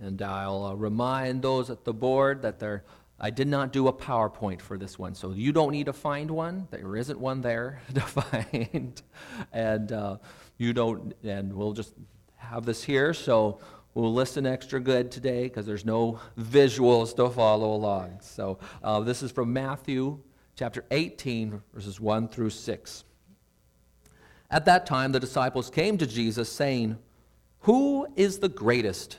And I'll uh, remind those at the board that there, I did not do a PowerPoint for this one, so you don't need to find one. There isn't one there to find, and uh, you don't. And we'll just have this here, so we'll listen extra good today because there's no visuals to follow along. So uh, this is from Matthew chapter 18, verses 1 through 6. At that time, the disciples came to Jesus, saying, Who is the greatest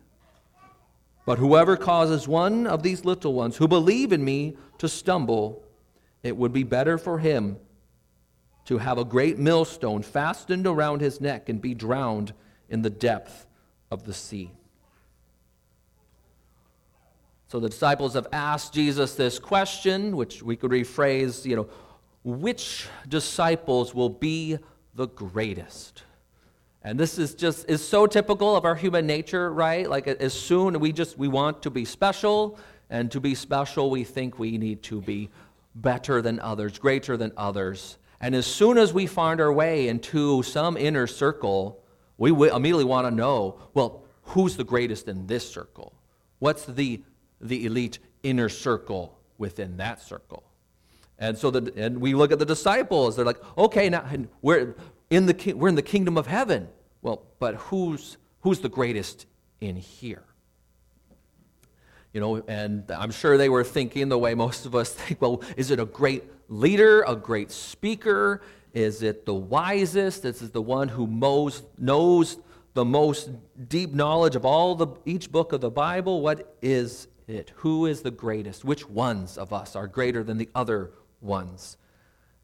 But whoever causes one of these little ones who believe in me to stumble, it would be better for him to have a great millstone fastened around his neck and be drowned in the depth of the sea. So the disciples have asked Jesus this question, which we could rephrase, you know, which disciples will be the greatest? And this is just is so typical of our human nature, right? Like as soon we just we want to be special, and to be special we think we need to be better than others, greater than others. And as soon as we find our way into some inner circle, we immediately want to know, well, who's the greatest in this circle? What's the the elite inner circle within that circle? And so the, and we look at the disciples, they're like, okay, now we're in the, we're in the kingdom of heaven. Well, but who's, who's the greatest in here? You know, and I'm sure they were thinking the way most of us think well, is it a great leader, a great speaker? Is it the wisest? This is the one who most, knows the most deep knowledge of all the each book of the Bible? What is it? Who is the greatest? Which ones of us are greater than the other ones.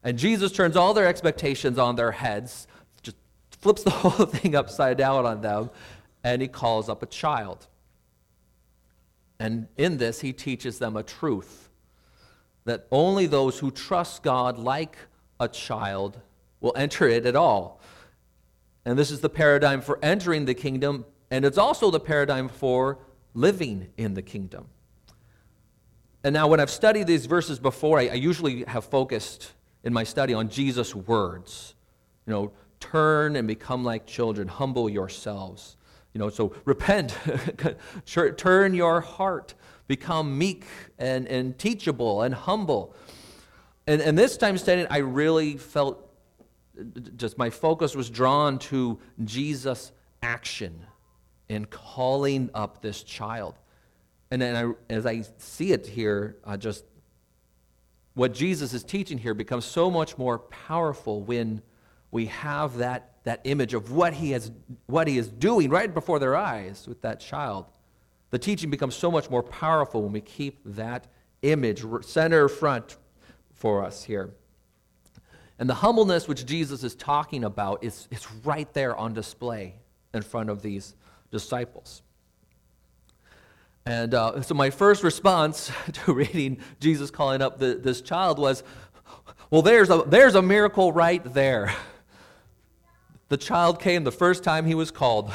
And Jesus turns all their expectations on their heads, just flips the whole thing upside down on them, and he calls up a child. And in this, he teaches them a truth that only those who trust God like a child will enter it at all. And this is the paradigm for entering the kingdom, and it's also the paradigm for living in the kingdom. And now, when I've studied these verses before, I, I usually have focused in my study on Jesus' words. You know, turn and become like children, humble yourselves. You know, so repent, turn your heart, become meek and, and teachable and humble. And, and this time studying, I really felt just my focus was drawn to Jesus' action in calling up this child. And then I, as I see it here, I just what Jesus is teaching here becomes so much more powerful when we have that, that image of what he, has, what he is doing right before their eyes with that child. The teaching becomes so much more powerful when we keep that image center front for us here. And the humbleness which Jesus is talking about is, is right there on display in front of these disciples. And uh, so my first response to reading Jesus calling up the, this child was, well, there's a, there's a miracle right there. The child came the first time he was called.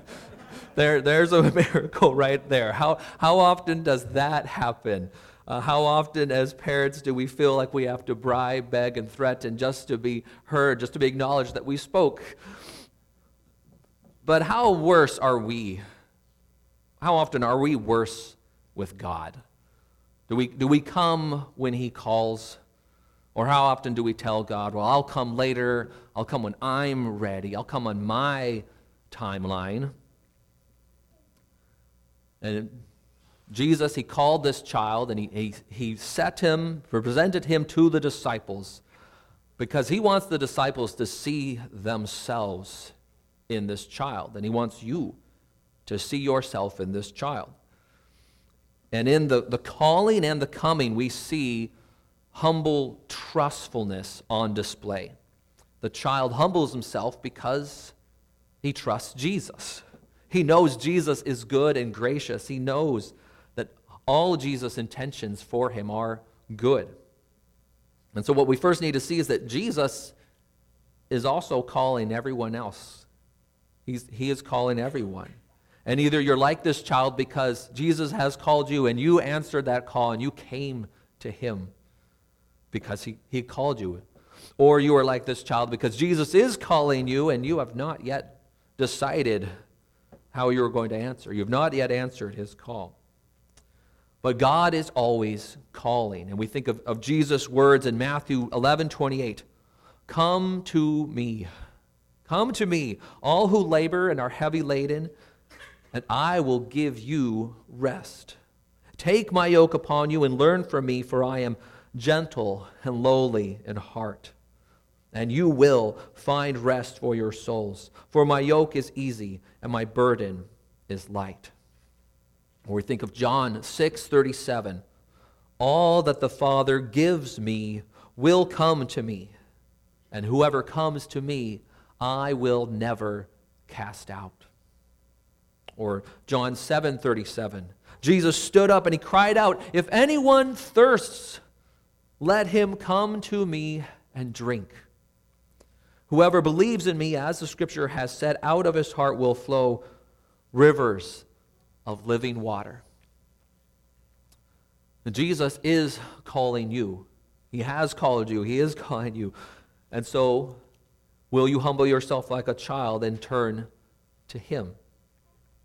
there, there's a miracle right there. How, how often does that happen? Uh, how often, as parents, do we feel like we have to bribe, beg, and threaten just to be heard, just to be acknowledged that we spoke? But how worse are we how often are we worse with God? Do we, do we come when He calls? Or how often do we tell God, well, I'll come later, I'll come when I'm ready, I'll come on my timeline? And Jesus, He called this child and He, he, he set him, represented him to the disciples because He wants the disciples to see themselves in this child. And He wants you to see yourself in this child. And in the, the calling and the coming, we see humble trustfulness on display. The child humbles himself because he trusts Jesus. He knows Jesus is good and gracious. He knows that all Jesus' intentions for him are good. And so, what we first need to see is that Jesus is also calling everyone else. He's, he is calling everyone. And either you're like this child because Jesus has called you and you answered that call and you came to him because he, he called you. Or you are like this child because Jesus is calling you and you have not yet decided how you're going to answer. You have not yet answered his call. But God is always calling. And we think of, of Jesus' words in Matthew 11 28. Come to me. Come to me, all who labor and are heavy laden and I will give you rest. Take my yoke upon you and learn from me, for I am gentle and lowly in heart. And you will find rest for your souls. For my yoke is easy and my burden is light. Or we think of John 6 37. All that the Father gives me will come to me, and whoever comes to me, I will never cast out. Or John 7 37. Jesus stood up and he cried out, If anyone thirsts, let him come to me and drink. Whoever believes in me, as the scripture has said, out of his heart will flow rivers of living water. Jesus is calling you. He has called you. He is calling you. And so, will you humble yourself like a child and turn to him?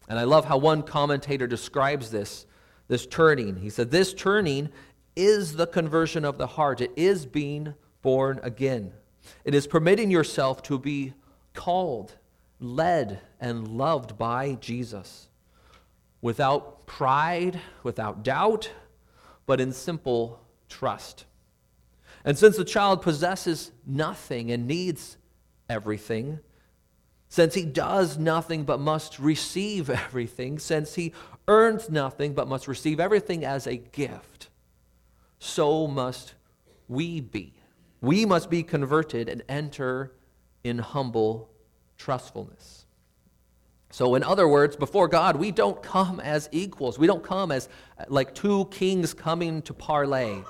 And I love how one commentator describes this, this turning. He said, This turning is the conversion of the heart, it is being born again. It is permitting yourself to be called, led, and loved by Jesus without pride, without doubt, but in simple trust. And since the child possesses nothing and needs everything, since he does nothing but must receive everything, since he earns nothing but must receive everything as a gift, so must we be. We must be converted and enter in humble trustfulness. So, in other words, before God, we don't come as equals. We don't come as like two kings coming to parley.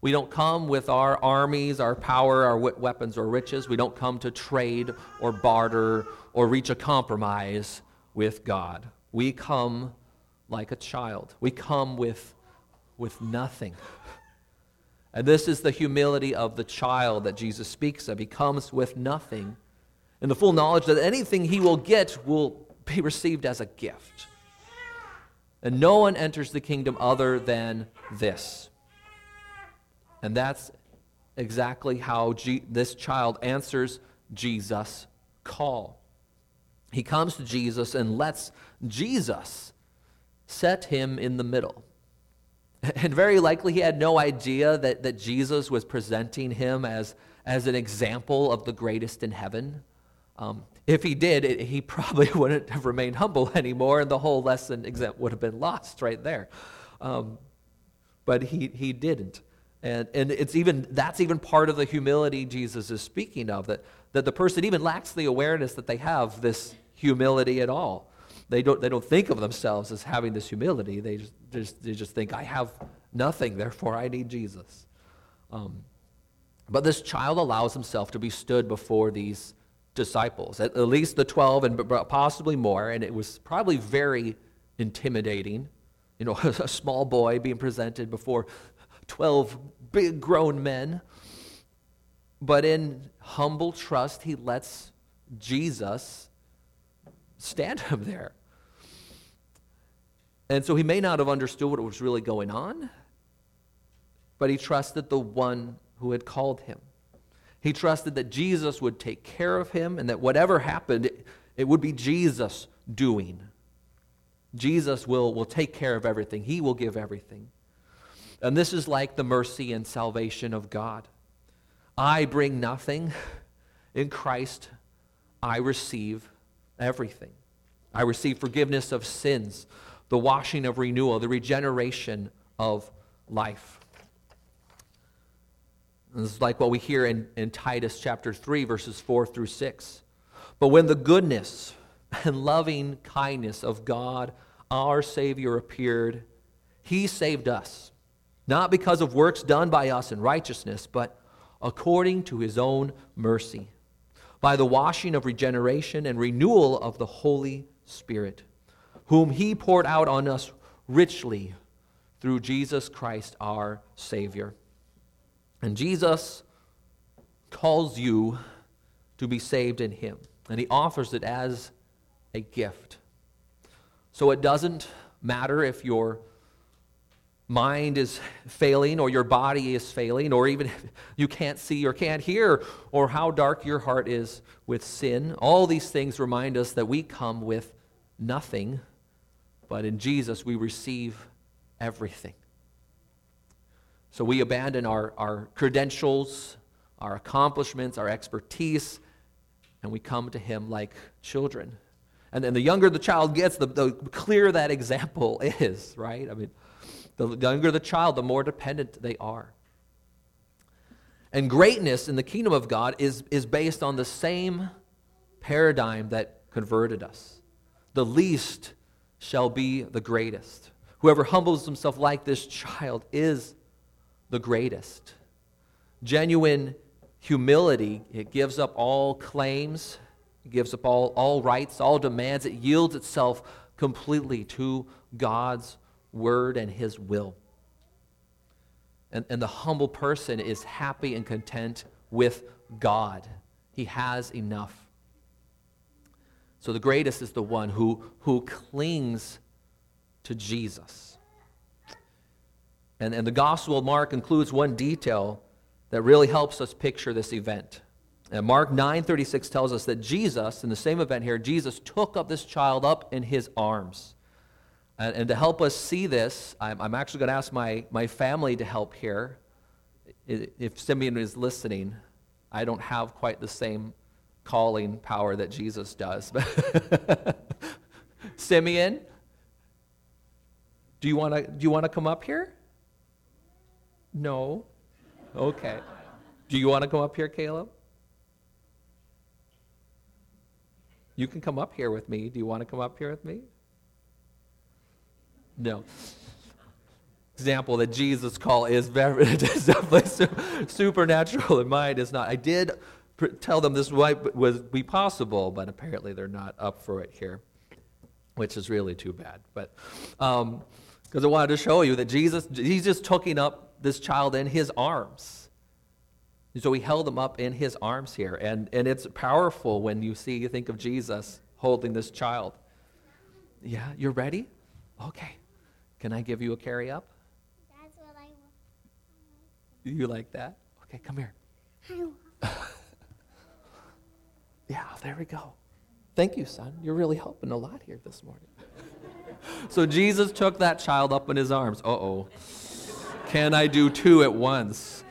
We don't come with our armies, our power, our weapons, or riches. We don't come to trade or barter or reach a compromise with God. We come like a child. We come with, with nothing. And this is the humility of the child that Jesus speaks of. He comes with nothing in the full knowledge that anything he will get will be received as a gift. And no one enters the kingdom other than this and that's exactly how G- this child answers Jesus' call. He comes to Jesus and lets Jesus set him in the middle. And very likely he had no idea that, that Jesus was presenting him as, as an example of the greatest in heaven. Um, if he did, it, he probably wouldn't have remained humble anymore, and the whole lesson would have been lost right there. Um, but he, he didn't. And, and it's even, that's even part of the humility Jesus is speaking of, that, that the person even lacks the awareness that they have this humility at all. They don't, they don't think of themselves as having this humility. They just, just, they just think, I have nothing, therefore I need Jesus. Um, but this child allows himself to be stood before these disciples, at, at least the 12 and possibly more, and it was probably very intimidating. You know, a small boy being presented before 12 big grown men. But in humble trust, he lets Jesus stand him there. And so he may not have understood what was really going on, but he trusted the one who had called him. He trusted that Jesus would take care of him and that whatever happened, it, would be Jesus doing. Jesus will, will take care of everything, He will give everything. And this is like the mercy and salvation of God. I bring nothing. In Christ, I receive everything. I receive forgiveness of sins, the washing of renewal, the regeneration of life. This is like what we hear in, in Titus chapter 3, verses 4 through 6. But when the goodness and loving kindness of God, our Savior, appeared, He saved us, not because of works done by us in righteousness, but according to his own mercy, by the washing of regeneration and renewal of the Holy Spirit, whom he poured out on us richly through Jesus Christ our Savior. And Jesus calls you to be saved in him, and he offers it as a gift. So it doesn't matter if your mind is failing or your body is failing or even you can't see or can't hear or how dark your heart is with sin. All these things remind us that we come with nothing, but in Jesus we receive everything. So we abandon our, our credentials, our accomplishments, our expertise, and we come to Him like children. And then the younger the child gets, the, the clearer that example is, right? I mean, the younger the child, the more dependent they are. And greatness in the kingdom of God is, is based on the same paradigm that converted us. The least shall be the greatest. Whoever humbles himself like this child is the greatest. Genuine humility, it gives up all claims, it gives up all, all rights, all demands, it yields itself completely to God's word and his will. And, and the humble person is happy and content with God. He has enough. So the greatest is the one who, who clings to Jesus. And, and the Gospel of Mark includes one detail that really helps us picture this event. And Mark 9:36 tells us that Jesus, in the same event here, Jesus took up this child up in his arms. And, and to help us see this, I'm, I'm actually going to ask my, my family to help here. If Simeon is listening, I don't have quite the same calling power that Jesus does. Simeon, do you want to do you want to come up here? No. Okay. Do you want to come up here, Caleb? You can come up here with me. Do you want to come up here with me? No. Example that Jesus' call is very definitely supernatural, and mine is not. I did tell them this might would be possible, but apparently they're not up for it here, which is really too bad. But because um, I wanted to show you that Jesus, he's just taking up this child in his arms. So he held him up in his arms here, and and it's powerful when you see you think of Jesus holding this child. Yeah, you're ready. Okay. Can I give you a carry up? That's what I want. You like that? Okay, come here. yeah, there we go. Thank you, son. You're really helping a lot here this morning. so Jesus took that child up in his arms. Uh oh. Can I do two at once?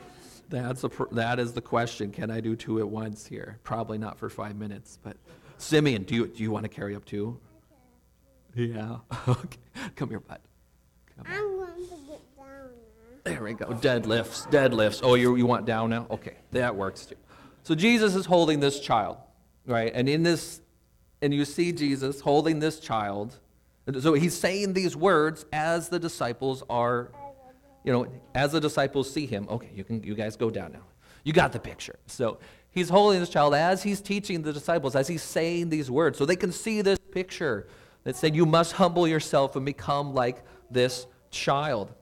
That's a, that is the question. Can I do two at once here? Probably not for five minutes, but Simeon, do you, do you want to carry up two? Yeah. okay. Come here, bud. I'm going to get down now. There we go. Deadlifts, deadlifts. Oh, you, you want down now? Okay, that works too. So Jesus is holding this child, right? And in this, and you see Jesus holding this child. So he's saying these words as the disciples are, you know, as the disciples see him. Okay, you can, you guys go down now. You got the picture. So he's holding this child as he's teaching the disciples, as he's saying these words, so they can see this picture that said, You must humble yourself and become like this child.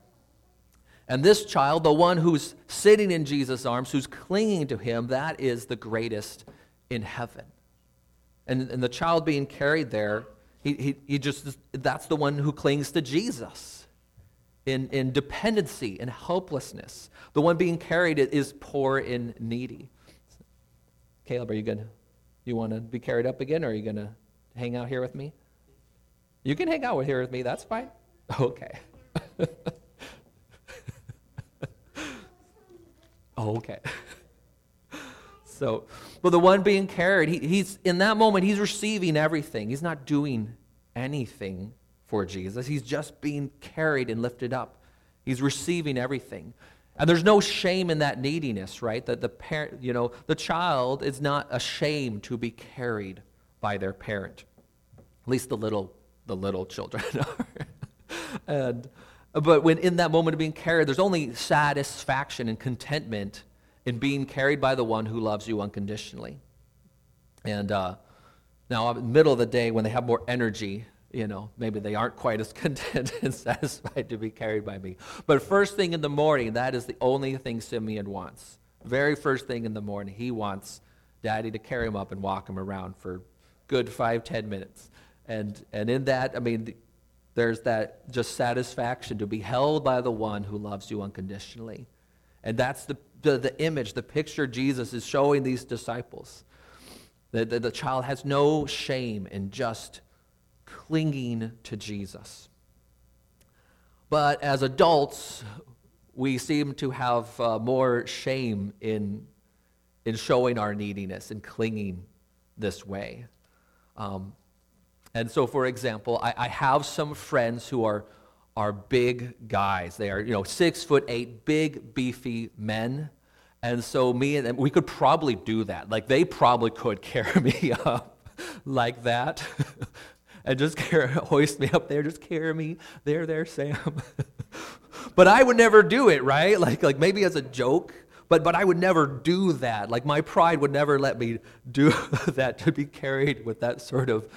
And this child, the one who's sitting in Jesus' arms, who's clinging to him, that is the greatest in heaven. And, and the child being carried there, he, he, he just, that's the one who clings to Jesus in, in dependency and helplessness. The one being carried is poor and needy. Caleb, are you good? You want to be carried up again, or are you going to hang out here with me? You can hang out here with me, that's fine. Okay. Oh, okay. So, but the one being carried, he, he's in that moment, he's receiving everything. He's not doing anything for Jesus. He's just being carried and lifted up. He's receiving everything. And there's no shame in that neediness, right? That the parent, you know, the child is not ashamed to be carried by their parent. At least the little the little children are and But when in that moment of being carried, there's only satisfaction and contentment in being carried by the one who loves you unconditionally. And uh, now, in the middle of the day, when they have more energy, you know, maybe they aren't quite as content and satisfied to be carried by me. But first thing in the morning, that is the only thing Simeon wants. Very first thing in the morning, he wants daddy to carry him up and walk him around for good five, ten minutes. And, and in that, I mean, there's that just satisfaction to be held by the one who loves you unconditionally. And that's the, the, the image, the picture Jesus is showing these disciples. The, the, the child has no shame in just clinging to Jesus. But as adults, we seem to have uh, more shame in, in showing our neediness and clinging this way. Um, and so, for example, I, I, have some friends who are, are big guys. They are, you know, six foot eight, big, beefy men. And so, me and them, we could probably do that. Like, they probably could carry me up like that. and just carry, hoist me up there, just carry me there, there, Sam. but I would never do it, right? Like, like maybe as a joke, but, but I would never do that. Like my pride would never let me do that to be carried with that sort of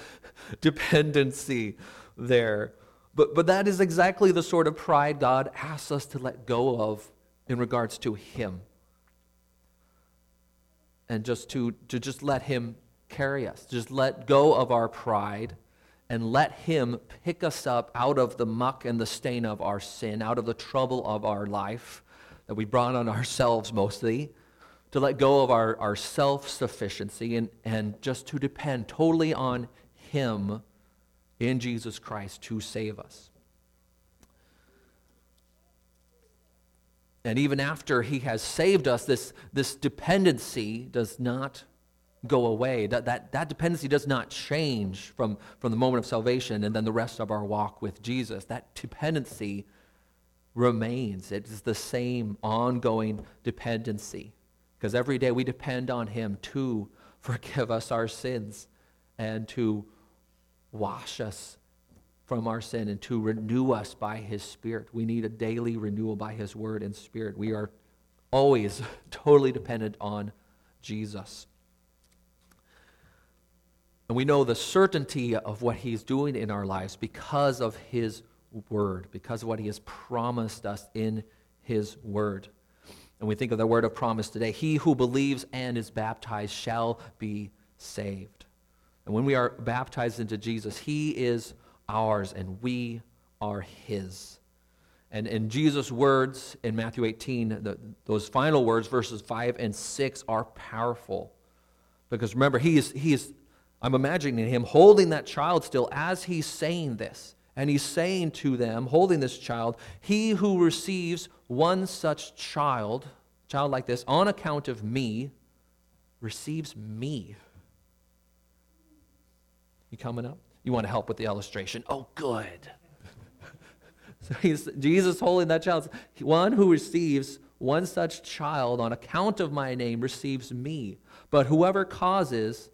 dependency there. But, but that is exactly the sort of pride God asks us to let go of in regards to Him. And just to, to just let Him carry us, just let go of our pride and let Him pick us up out of the muck and the stain of our sin, out of the trouble of our life that we brought on ourselves mostly, to let go of our, our self sufficiency and, and just to depend totally on Him in Jesus Christ to save us. And even after He has saved us, this, this dependency does not go away. That, that, that dependency does not change from, from the moment of salvation and then the rest of our walk with Jesus. That dependency remains. It is the same ongoing dependency. Because every day we depend on Him to forgive us our sins and to wash us from our sin and to renew us by His Spirit. We need a daily renewal by His Word and Spirit. We are always totally dependent on Jesus. And we know the certainty of what He's doing in our lives because of His Word, because of what He has promised us in His Word. And we think of the word of promise today He who believes and is baptized shall be saved. And when we are baptized into Jesus, He is ours and we are His. And in Jesus' words in Matthew 18, the, those final words, verses 5 and 6, are powerful. Because remember, he is, he is I'm imagining him holding that child still as he's saying this. And he's saying to them, holding this child, He who receives one such child, child like this, on account of me, receives me. You coming up? You want to help with the illustration? Oh, good. so he's, Jesus holding that child. One who receives one such child on account of my name receives me. But whoever causes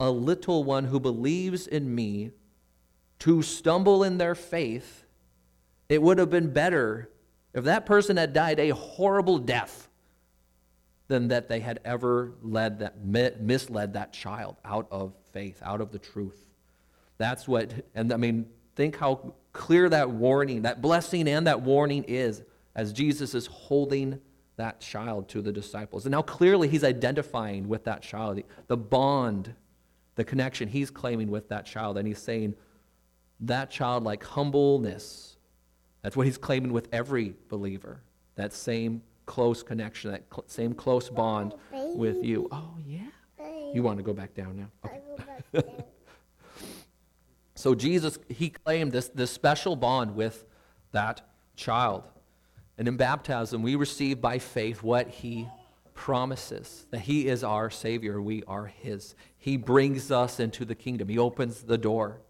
a little one who believes in me to stumble in their faith, it would have been better if that person had died a horrible death than that they had ever led that misled that child out of faith, out of the truth. That's what and I mean think how clear that warning, that blessing and that warning is as Jesus is holding that child to the disciples. And now clearly he's identifying with that child, the bond the connection he's claiming with that child. And he's saying that childlike humbleness, that's what he's claiming with every believer. That same close connection, that cl- same close bond with you. Oh, yeah. You want to go back down now? Okay. so Jesus, he claimed this, this special bond with that child. And in baptism, we receive by faith what he promises that He is our Savior, we are His. He brings us into the kingdom, He opens the door.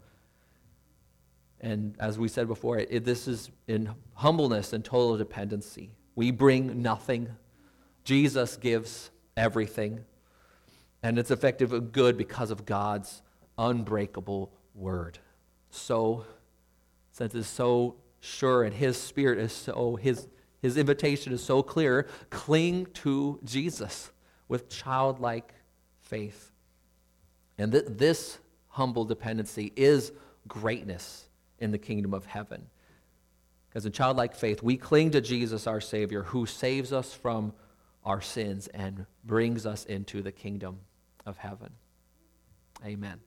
And as we said before, it, this is in humbleness and total dependency. We bring nothing, Jesus gives everything. And it's effective and good because of God's unbreakable word. So, since it's so sure and his spirit is so, his, his invitation is so clear. Cling to Jesus with childlike faith. And th- this humble dependency is greatness in the kingdom of heaven. Because in childlike faith, we cling to Jesus, our Savior, who saves us from our sins and brings us into the kingdom of heaven. Amen.